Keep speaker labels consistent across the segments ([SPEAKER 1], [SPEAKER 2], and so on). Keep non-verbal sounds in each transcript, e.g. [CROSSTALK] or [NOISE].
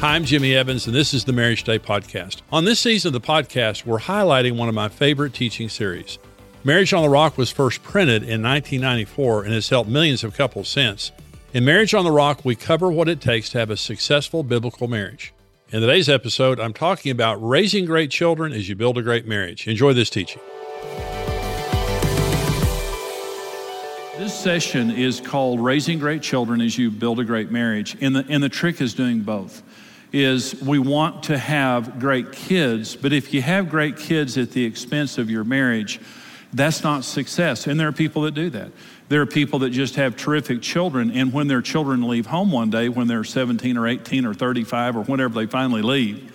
[SPEAKER 1] Hi, I'm Jimmy Evans, and this is the Marriage Today podcast. On this season of the podcast, we're highlighting one of my favorite teaching series. Marriage on the Rock was first printed in 1994 and has helped millions of couples since. In Marriage on the Rock, we cover what it takes to have a successful biblical marriage. In today's episode, I'm talking about raising great children as you build a great marriage. Enjoy this teaching. This session is called Raising Great Children as You Build a Great Marriage. And the, and the trick is doing both. Is we want to have great kids, but if you have great kids at the expense of your marriage, that's not success. And there are people that do that. There are people that just have terrific children, and when their children leave home one day, when they're 17 or 18 or 35 or whenever they finally leave,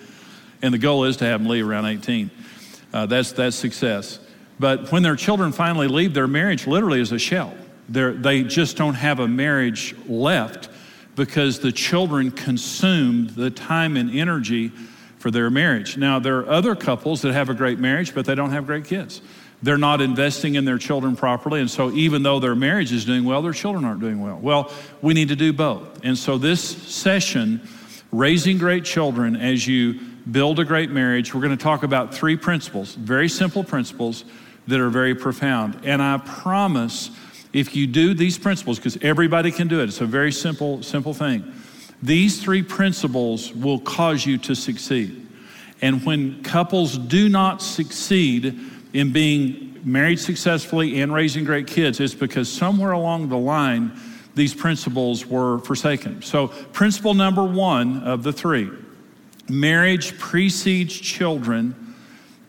[SPEAKER 1] and the goal is to have them leave around 18, uh, that's, that's success. But when their children finally leave, their marriage literally is a shell. They're, they just don't have a marriage left because the children consumed the time and energy for their marriage. Now, there are other couples that have a great marriage, but they don't have great kids they're not investing in their children properly. And so, even though their marriage is doing well, their children aren't doing well. Well, we need to do both. And so, this session, Raising Great Children as you build a great marriage, we're going to talk about three principles, very simple principles that are very profound. And I promise if you do these principles, because everybody can do it, it's a very simple, simple thing. These three principles will cause you to succeed. And when couples do not succeed, in being married successfully and raising great kids it's because somewhere along the line, these principles were forsaken. So, principle number one of the three marriage precedes children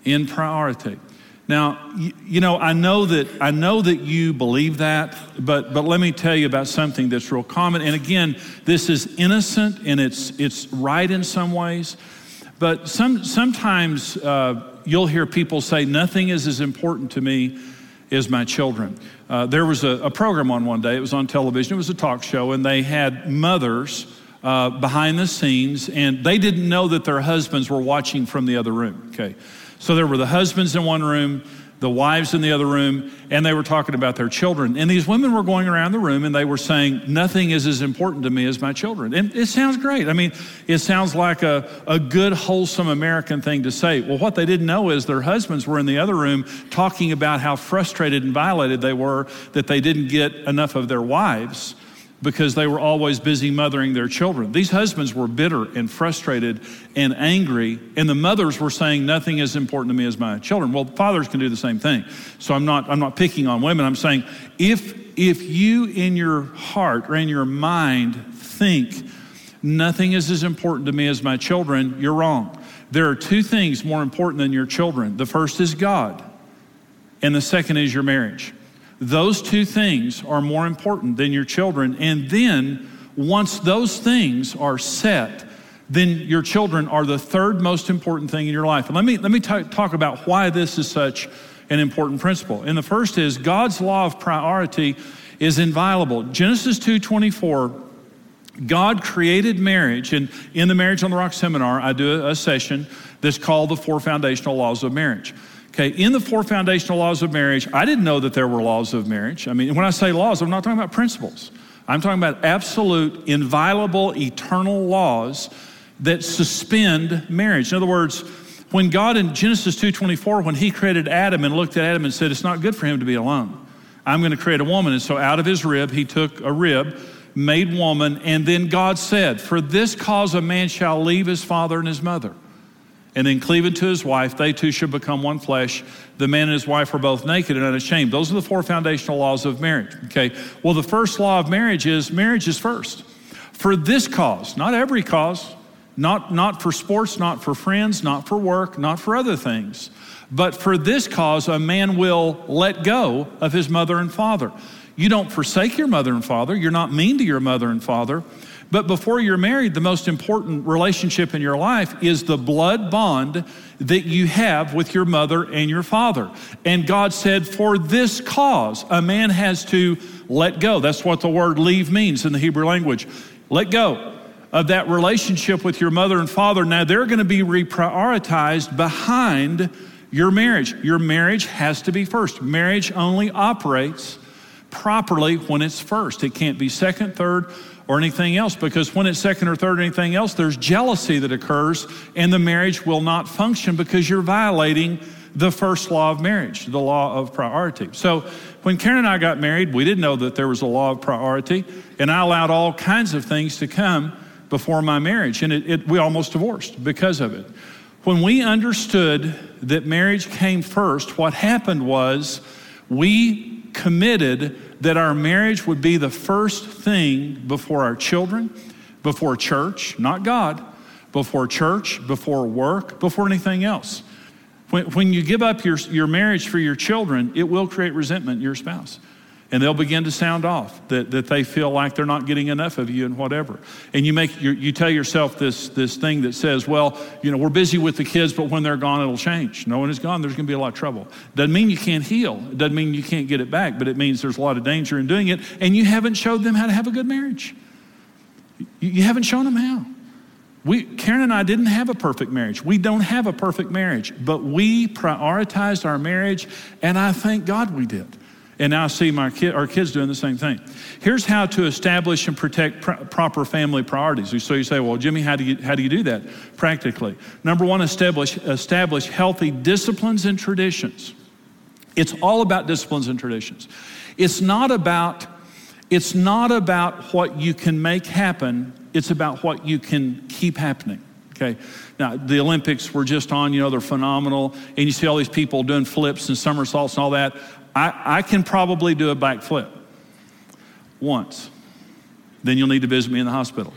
[SPEAKER 1] in priority. Now, you, you, know, I know that I know that you believe that, but but let me tell you about something that's real common. And again, this is innocent and it's it's right in some ways, but some sometimes uh, you'll hear people say, Nothing is as important to me as my children. Uh, there was a, a, program on one day, it was on television, it was a talk show, and they had mothers uh, behind the scenes, and they didn't know that their husbands were watching from the other room. Okay. So there were the husbands in one room, the wives in the other room, and they were talking about their children. And these women were going around the room and they were saying, Nothing is as important to me as my children. And it sounds great. I mean, it sounds like a, a good, wholesome American thing to say. Well, what they didn't know is their husbands were in the other room talking about how frustrated and violated they were that they didn't get enough of their wives because they were always busy mothering their children. These husbands were bitter and frustrated and angry, and the mothers were saying, Nothing is important to me as my children. Well, fathers can do the same thing. So I'm not, I'm not picking on women. I'm saying, if, if you in your heart or in your mind think, Nothing is as important to me as my children, you're wrong. There are two things more important than your children. The first is God, and the second is your marriage. Those two things are more important than your children. And then, once those things are set, then your children are the third most important thing in your life. And let me, let me t- talk about why this is such an important principle. And the first is God's law of priority is inviolable. Genesis 2:24 God created marriage, and in the Marriage on the Rock seminar, I do a session that's called the Four Foundational Laws of Marriage. Okay, in the four foundational laws of marriage, I didn't know that there were laws of marriage. I mean, when I say laws, I'm not talking about principles. I'm talking about absolute, inviolable, eternal laws that suspend marriage. In other words, when God in Genesis 2:24, when He created Adam and looked at Adam and said, "It's not good for him to be alone. I'm going to create a woman." And so, out of his rib, He took a rib, made woman, and then God said, "For this cause a man shall leave his father and his mother." And then cleaving to his wife, they two should become one flesh. The man and his wife are both naked and unashamed. Those are the four foundational laws of marriage. Okay. Well, the first law of marriage is marriage is first. For this cause, not every cause, not, not for sports, not for friends, not for work, not for other things, but for this cause, a man will let go of his mother and father. You don't forsake your mother and father. You're not mean to your mother and father. But before you're married, the most important relationship in your life is the blood bond that you have with your mother and your father. And God said, for this cause, a man has to let go. That's what the word leave means in the Hebrew language. Let go of that relationship with your mother and father. Now they're going to be reprioritized behind your marriage. Your marriage has to be first. Marriage only operates properly when it's first. It can't be second, third, or anything else because when it's second or third or anything else, there's jealousy that occurs and the marriage will not function because you're violating the first law of marriage, the law of priority. So when Karen and I got married, we didn't know that there was a law of priority, and I allowed all kinds of things to come before my marriage, and it, it, we almost divorced because of it. When we understood that marriage came first, what happened was we committed that our marriage would be the first thing before our children, before church, not God, before church, before work, before anything else. When, when you give up your, your marriage for your children, it will create resentment in your spouse and they'll begin to sound off that, that they feel like they're not getting enough of you and whatever. And you make you tell yourself this this thing that says well you know we're busy with the kids but when they're gone it'll change. No one is gone there's going to be a lot of trouble. Doesn't mean you can't heal. It doesn't mean you can't get it back but it means there's a lot of danger in doing it. And you haven't showed them how to have a good marriage. You, you haven't shown them how. We, Karen and I didn't have a perfect marriage. We don't have a perfect marriage, but we prioritized our marriage, and I thank God we did. And now I see my kid, our kids doing the same thing. Here's how to establish and protect pr- proper family priorities. So you say, well, Jimmy, how do you, how do, you do that practically? Number one, establish, establish healthy disciplines and traditions. It's all about disciplines and traditions. It's not about, it's not about what you can make happen, it's about what you can keep happening. Okay. Now, the Olympics were just on, you know, they're phenomenal. And you see all these people doing flips and somersaults and all that. I, I can probably do a backflip once. Then you'll need to visit me in the hospital.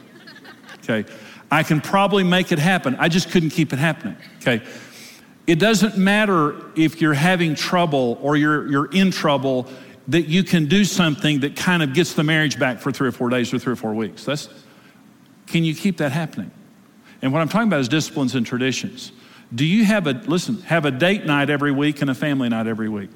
[SPEAKER 1] Okay. I can probably make it happen. I just couldn't keep it happening. Okay. It doesn't matter if you're having trouble or you're, you're in trouble that you can do something that kind of gets the marriage back for three or four days or three or four weeks. That's, can you keep that happening? And what I'm talking about is disciplines and traditions. Do you have a, listen, have a date night every week and a family night every week?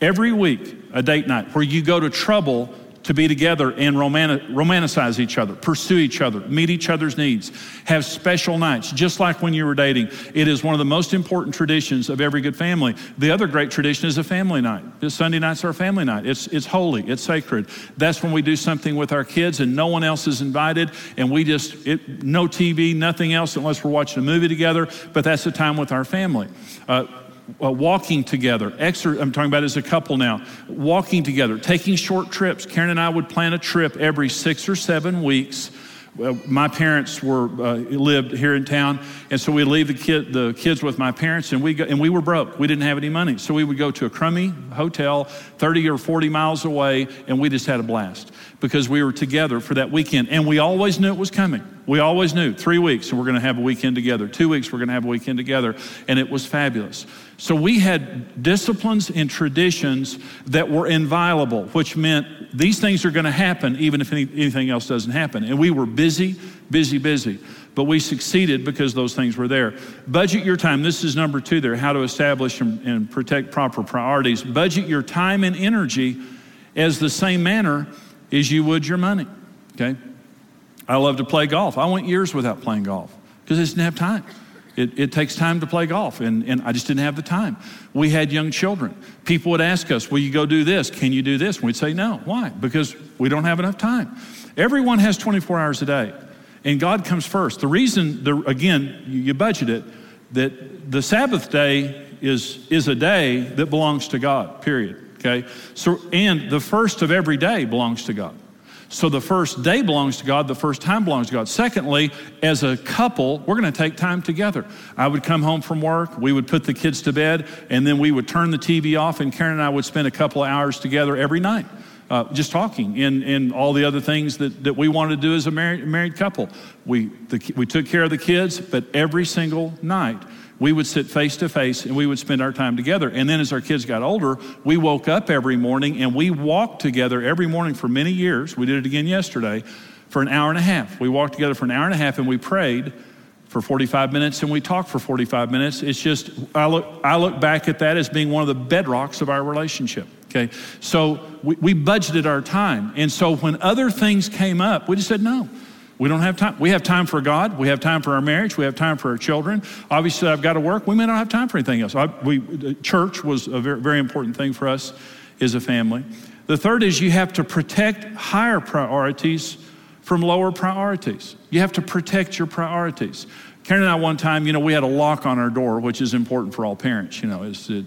[SPEAKER 1] every week a date night where you go to trouble to be together and romanticize each other, pursue each other, meet each other's needs, have special nights, just like when you were dating. It is one of the most important traditions of every good family. The other great tradition is a family night. Sunday night's our family night. It's, it's holy, it's sacred. That's when we do something with our kids and no one else is invited, and we just, it, no TV, nothing else unless we're watching a movie together, but that's the time with our family. Uh, uh, walking together. Exer- I'm talking about as a couple now. Walking together, taking short trips. Karen and I would plan a trip every six or seven weeks. Uh, my parents were uh, lived here in town, and so we leave the kid the kids with my parents, and we go, and we were broke. We didn't have any money, so we would go to a crummy hotel, 30 or 40 miles away, and we just had a blast because we were together for that weekend, and we always knew it was coming. We always knew three weeks, and we're going to have a weekend together. Two weeks, we're going to have a weekend together, and it was fabulous. So we had disciplines and traditions that were inviolable, which meant these things are going to happen even if any, anything else doesn't happen. And we were busy, busy, busy. But we succeeded because those things were there. Budget your time. This is number two there how to establish and, and protect proper priorities. Budget your time and energy as the same manner as you would your money. Okay? I love to play golf. I went years without playing golf because I just didn't have time. It, it, takes time to play golf, and, and I just didn't have the time. We had young children. People would ask us, Will you go do this? Can you do this? And we'd say, No. Why? Because we don't have enough time. Everyone has 24 hours a day, and God comes first. The reason, the, again, you, you budget it, that the Sabbath day is, is a day that belongs to God, period. Okay? So, and the first of every day belongs to God. So the first day belongs to God, the first time belongs to God. Secondly, as a couple, we're going to take time together. I would come home from work, we would put the kids to bed, and then we would turn the TV off, and Karen and I would spend a couple of hours together every night. Uh, just talking and, and all the other things that, that we wanted to do as a married, married couple. We, the, we took care of the kids, but every single night we would sit face to face and we would spend our time together. And then as our kids got older, we woke up every morning and we walked together every morning for many years. We did it again yesterday for an hour and a half. We walked together for an hour and a half and we prayed for 45 minutes and we talked for 45 minutes. It's just, I look, I look back at that as being one of the bedrocks of our relationship. Okay, so we, we budgeted our time. And so when other things came up, we just said, no, we don't have time. We have time for God. We have time for our marriage. We have time for our children. Obviously, I've got to work. We may not have time for anything else. I, we, church was a very, very important thing for us as a family. The third is you have to protect higher priorities from lower priorities. You have to protect your priorities. Karen and I, one time, you know, we had a lock on our door, which is important for all parents. You know, it's it,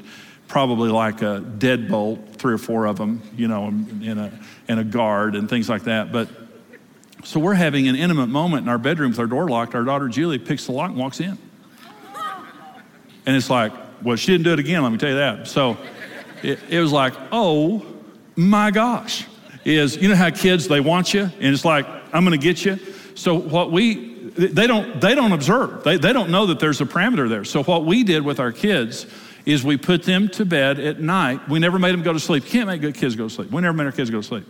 [SPEAKER 1] probably like a deadbolt, three or four of them, you know, in a, in a guard and things like that. But so we're having an intimate moment in our bedroom with our door locked. Our daughter Julie picks the lock and walks in. And it's like, well, she didn't do it again, let me tell you that. So it, it was like, oh my gosh. Is, you know how kids, they want you, and it's like, I'm gonna get you. So what we, they don't, they don't observe. They, they don't know that there's a parameter there. So what we did with our kids is we put them to bed at night. We never made them go to sleep. Can't make good kids go to sleep. We never made our kids go to sleep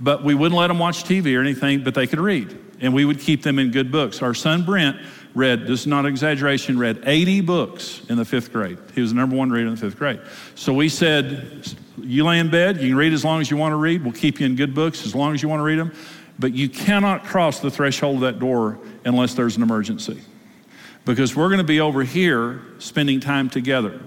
[SPEAKER 1] but we wouldn't let them watch TV or anything, but they could read. And we would keep them in good books. Our son Brent read, this is not exaggeration, read 80 books in the fifth grade. He was the number one reader in the fifth grade. So we said, You lay in bed, you can read as long as you want to read. We'll keep you in good books as long as you want to read them. But you cannot cross the threshold of that door unless there's an emergency. Because we're going to be over here spending time together.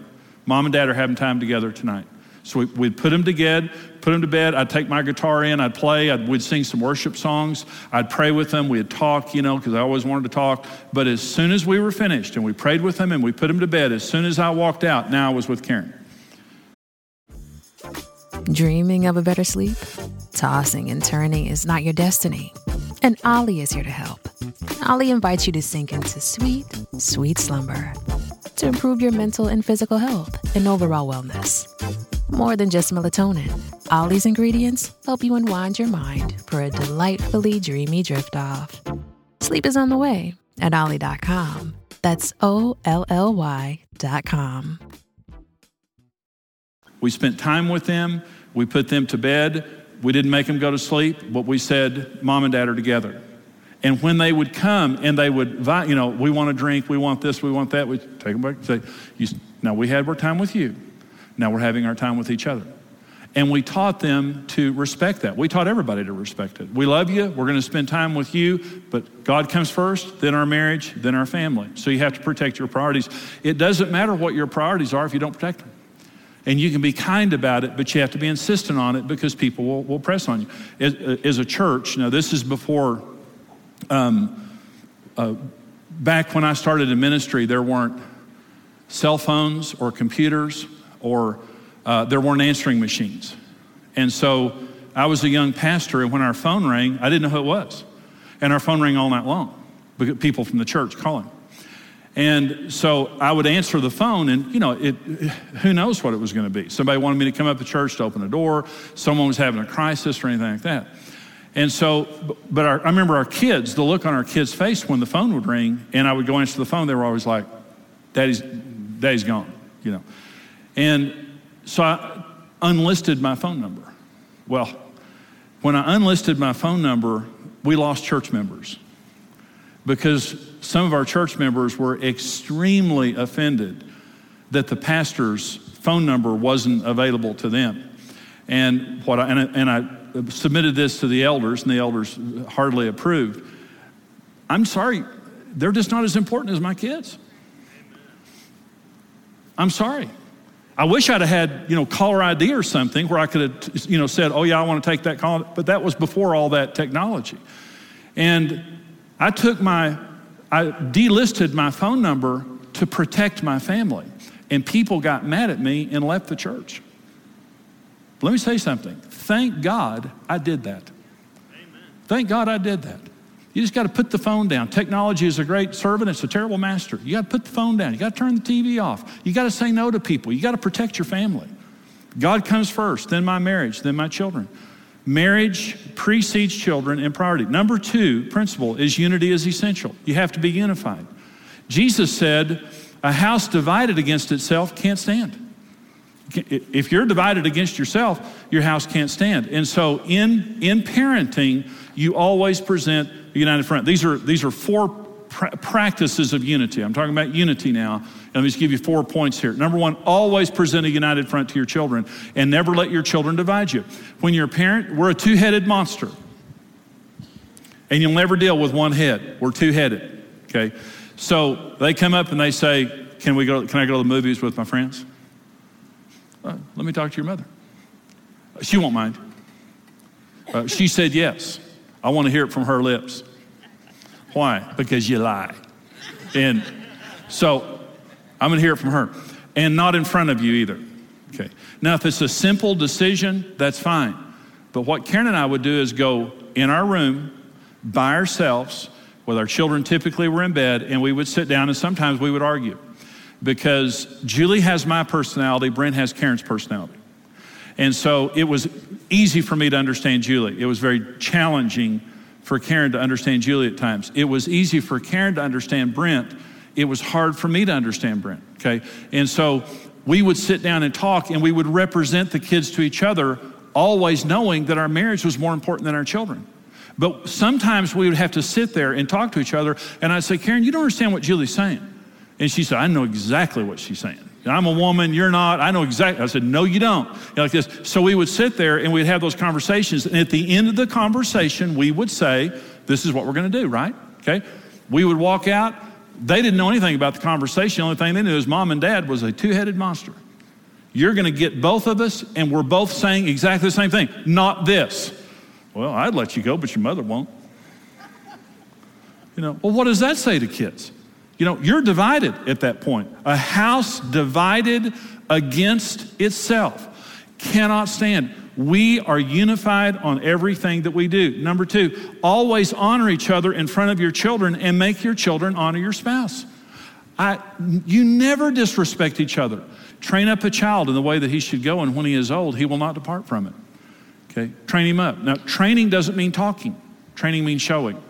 [SPEAKER 1] Mom and dad are having time together tonight. So we, put them to bed, put them to bed. I'd take my guitar in, I'd play, I'd, we'd sing some worship songs. I'd pray with them. We'd talk, you know, because I always wanted to talk. But as soon as we were finished and we prayed with them and we put them to bed, as soon as I walked out, now I was with Karen.
[SPEAKER 2] Dreaming of a better sleep? Tossing and turning is not your destiny. And Olly is here to help. Olly invites you to sink into sweet, sweet slumber to improve your mental and physical health and overall wellness more than just melatonin. All these ingredients help you unwind your mind for a delightfully dreamy drift off. Sleep is on the way at Olly.com. That's O L L Y.com.
[SPEAKER 1] We spent time with them. We put them to bed. We didn't make them go to sleep, but we said, Mom and Dad are together. And when they would come and they would, you know, we want a drink, we want this, we want that, we take them back and say, now we had our time with you. Now we're having our time with each other. And we taught them to respect that. We taught everybody to respect it. We love you. We're going to spend time with you, but God comes first, then our marriage, then our family. So you have to protect your priorities. It doesn't matter what your priorities are if you don't protect them. And you can be kind about it, but you have to be insistent on it because people will, will press on you. As, as a church, now this is before, um, uh, back when I started in ministry, there weren't cell phones or computers or uh, there weren't answering machines. And so I was a young pastor, and when our phone rang, I didn't know who it was. And our phone rang all night long, because people from the church calling. And so I would answer the phone, and you know, it, who knows what it was going to be. Somebody wanted me to come up to church to open a door, someone was having a crisis or anything like that. And so, but our, I remember our kids, the look on our kids' face when the phone would ring, and I would go answer the phone, they were always like, Daddy's, Daddy's gone, you know. And so I unlisted my phone number. Well, when I unlisted my phone number, we lost church members because some of our church members were extremely offended that the pastor's phone number wasn't available to them. And, what I, and, I, and I submitted this to the elders, and the elders hardly approved. I'm sorry, they're just not as important as my kids. I'm sorry. I wish I'd have had, you know, caller ID or something where I could have, you know, said, oh, yeah, I want to take that call. But that was before all that technology. And I took my, I delisted my phone number to protect my family. And people got mad at me and left the church. Let me say something. Thank God I did that. Amen. Thank God I did that. You just got to put the phone down. Technology is a great servant, it's a terrible master. You got to put the phone down. You got to turn the TV off. You got to say no to people. You got to protect your family. God comes first, then my marriage, then my children. Marriage precedes children in priority. Number two principle is unity is essential. You have to be unified. Jesus said, A house divided against itself can't stand. If you're divided against yourself, your house can't stand. And so in, in parenting, you always present a united front. These are, these are four pra- practices of unity. I'm talking about unity now. Let me just give you four points here. Number one, always present a united front to your children and never let your children divide you. When you're a parent, we're a two headed monster. And you'll never deal with one head. We're two headed. Okay? So they come up and they say, Can, we go, can I go to the movies with my friends? Uh, let me talk to your mother. She won't mind. Uh, she said yes. I want to hear it from her lips. Why? Because you lie. And so I'm going to hear it from her. And not in front of you either. Okay. Now, if it's a simple decision, that's fine. But what Karen and I would do is go in our room by ourselves, with our children typically were in bed, and we would sit down and sometimes we would argue because Julie has my personality, Brent has Karen's personality. And so it was easy for me to understand Julie. It was very challenging for Karen to understand Julie at times. It was easy for Karen to understand Brent. It was hard for me to understand Brent, okay? And so we would sit down and talk and we would represent the kids to each other, always knowing that our marriage was more important than our children. But sometimes we would have to sit there and talk to each other, and I'd say, Karen, you don't understand what Julie's saying. And she said, I know exactly what she's saying. I'm a woman, you're not. I know exactly. I said, No, you don't. Like this. So we would sit there and we'd have those conversations. And at the end of the conversation, we would say, This is what we're going to do, right? Okay. We would walk out. They didn't know anything about the conversation. The only thing they knew is mom and dad was a two headed monster. You're going to get both of us, and we're both saying exactly the same thing. Not this. Well, I'd let you go, but your mother won't. You know, well, what does that say to kids? You know, you're divided at that point. A house divided against itself cannot stand. We are unified on everything that we do. Number two, always honor each other in front of your children and make your children honor your spouse. I, you never disrespect each other. Train up a child in the way that he should go, and when he is old, he will not depart from it. Okay? Train him up. Now, training doesn't mean talking, training means showing.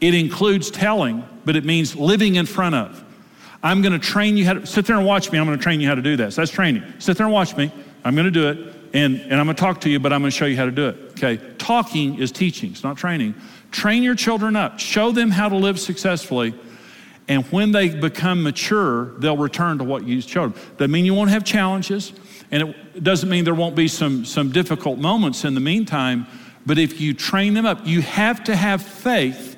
[SPEAKER 1] It includes telling, but it means living in front of. I'm going to train you how to sit there and watch me. I'm going to train you how to do this. That's training. Sit there and watch me. I'm going to do it, and, and I'm going to talk to you, but I'm going to show you how to do it. Okay? Talking is teaching, it's not training. Train your children up, show them how to live successfully. And when they become mature, they'll return to what you showed them. Doesn't mean you won't have challenges, and it doesn't mean there won't be some, some difficult moments in the meantime. But if you train them up, you have to have faith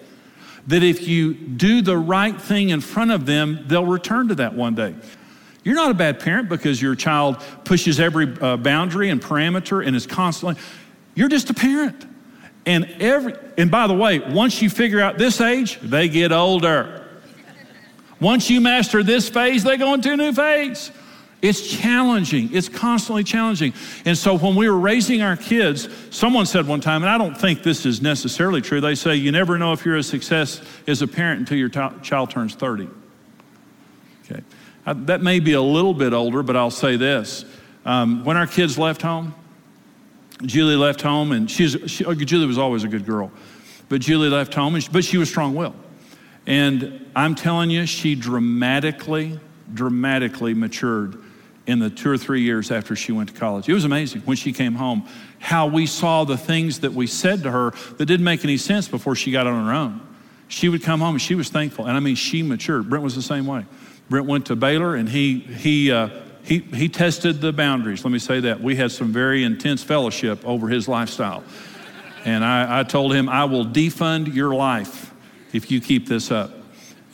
[SPEAKER 1] that if you do the right thing in front of them, they'll return to that one day. You're not a bad parent because your child pushes every uh, boundary and parameter and is constantly, you're just a parent. And every, and by the way, once you figure out this age, they get older. Once you master this phase, they go into a new phase. It's challenging. It's constantly challenging. And so when we were raising our kids, someone said one time, and I don't think this is necessarily true, they say you never know if you're a success as a parent until your t- child turns 30. Okay. I, that may be a little bit older, but I'll say this. Um, when our kids left home, Julie left home, and she's, she, Julie was always a good girl, but Julie left home, and she, but she was strong willed. And I'm telling you, she dramatically, dramatically matured in the two or three years after she went to college. It was amazing when she came home how we saw the things that we said to her that didn't make any sense before she got on her own. She would come home and she was thankful. And I mean, she matured. Brent was the same way. Brent went to Baylor and he, he, uh, he, he tested the boundaries. Let me say that. We had some very intense fellowship over his lifestyle. And I, I told him, I will defund your life if you keep this up.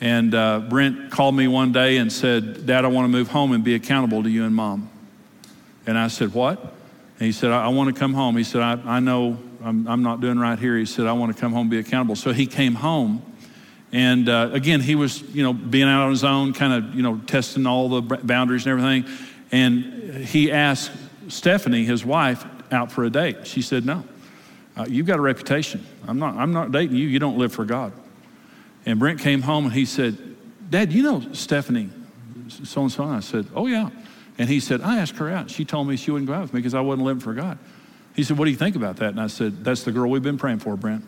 [SPEAKER 1] And uh, Brent called me one day and said, Dad, I want to move home and be accountable to you and mom. And I said, What? And he said, I, I want to come home. He said, I, I know I'm, I'm, not doing right here. He said, I want to come home and be accountable. So he came home. And uh, again, he was, you know, being out on his own, kind of, you know, testing all the boundaries and everything. And he asked Stephanie, his wife, out for a date. She said, No. Uh, you've got a reputation. I'm not, I'm not dating you. You don't live for God. And Brent came home and he said, Dad, you know Stephanie so and so? I said, Oh, yeah. And he said, I asked her out. She told me she wouldn't go out with me because I wasn't living for God. He said, What do you think about that? And I said, That's the girl we've been praying for, Brent.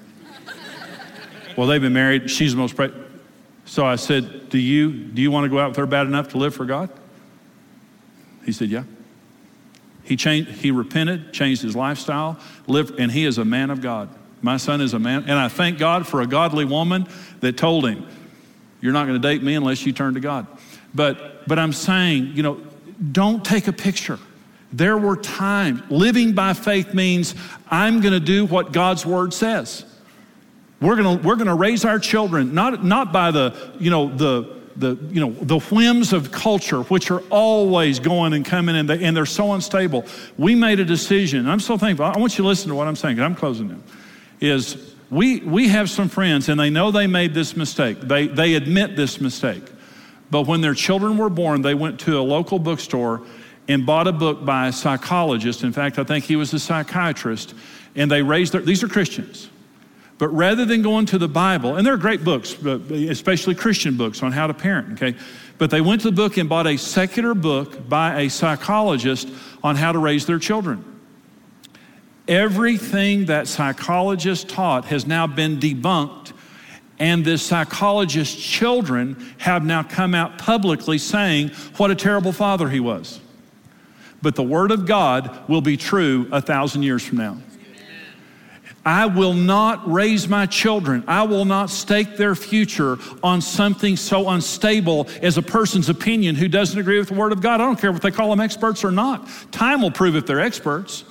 [SPEAKER 1] [LAUGHS] well, they've been married. She's the most. Pra- So I said, Do you, do you want to go out with her bad enough to live for God? He said, Yeah. He changed, he repented, changed his lifestyle, lived, and he is a man of God. My son is a man, and I thank God for a godly woman that told him, You're not going to date me unless you turn to God. But but I'm saying, you know, don't take a picture. There were times living by faith means I'm going to do what God's word says. We're going to we're to raise our children not not by the, you know, the the, you know, the whims of culture, which are always going and coming, and, they, and they're so unstable. We made a decision. I'm so thankful. I want you to listen to what I'm saying. I'm closing now. Is we, we have some friends, and they know they made this mistake. They, they admit this mistake. But when their children were born, they went to a local bookstore and bought a book by a psychologist. In fact, I think he was a psychiatrist. And they raised their, these are Christians. But rather than going to the Bible, and there are great books, especially Christian books on how to parent, okay? But they went to the book and bought a secular book by a psychologist on how to raise their children. Everything that psychologists taught has now been debunked, and the psychologist's children have now come out publicly saying what a terrible father he was. But the Word of God will be true a thousand years from now. I will not raise my children. I will not stake their future on something so unstable as a person's opinion who doesn't agree with the Word of God. I don't care if they call them experts or not. Time will prove if they're experts.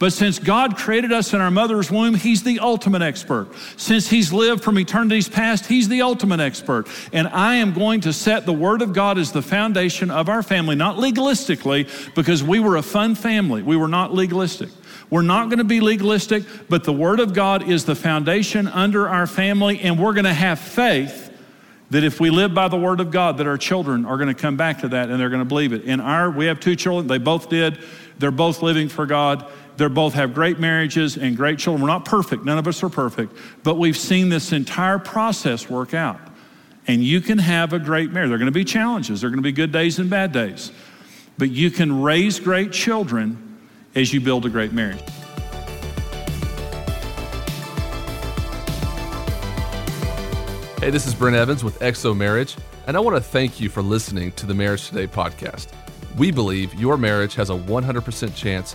[SPEAKER 1] But since God created us in our mother's womb, He's the ultimate expert. Since He's lived from eternity's past, He's the ultimate expert. And I am going to set the Word of God as the foundation of our family, not legalistically, because we were a fun family. We were not legalistic. We're not going to be legalistic, but the Word of God is the foundation under our family, and we're going to have faith that if we live by the Word of God, that our children are going to come back to that and they're going to believe it. In our, we have two children, they both did. They're both living for God. They both have great marriages and great children. We're not perfect, none of us are perfect, but we've seen this entire process work out. And you can have a great marriage. There are going to be challenges, there are going to be good days and bad days, but you can raise great children as you build a great marriage.
[SPEAKER 3] Hey, this is Brent Evans with XO Marriage, and I want to thank you for listening to the Marriage Today podcast. We believe your marriage has a 100% chance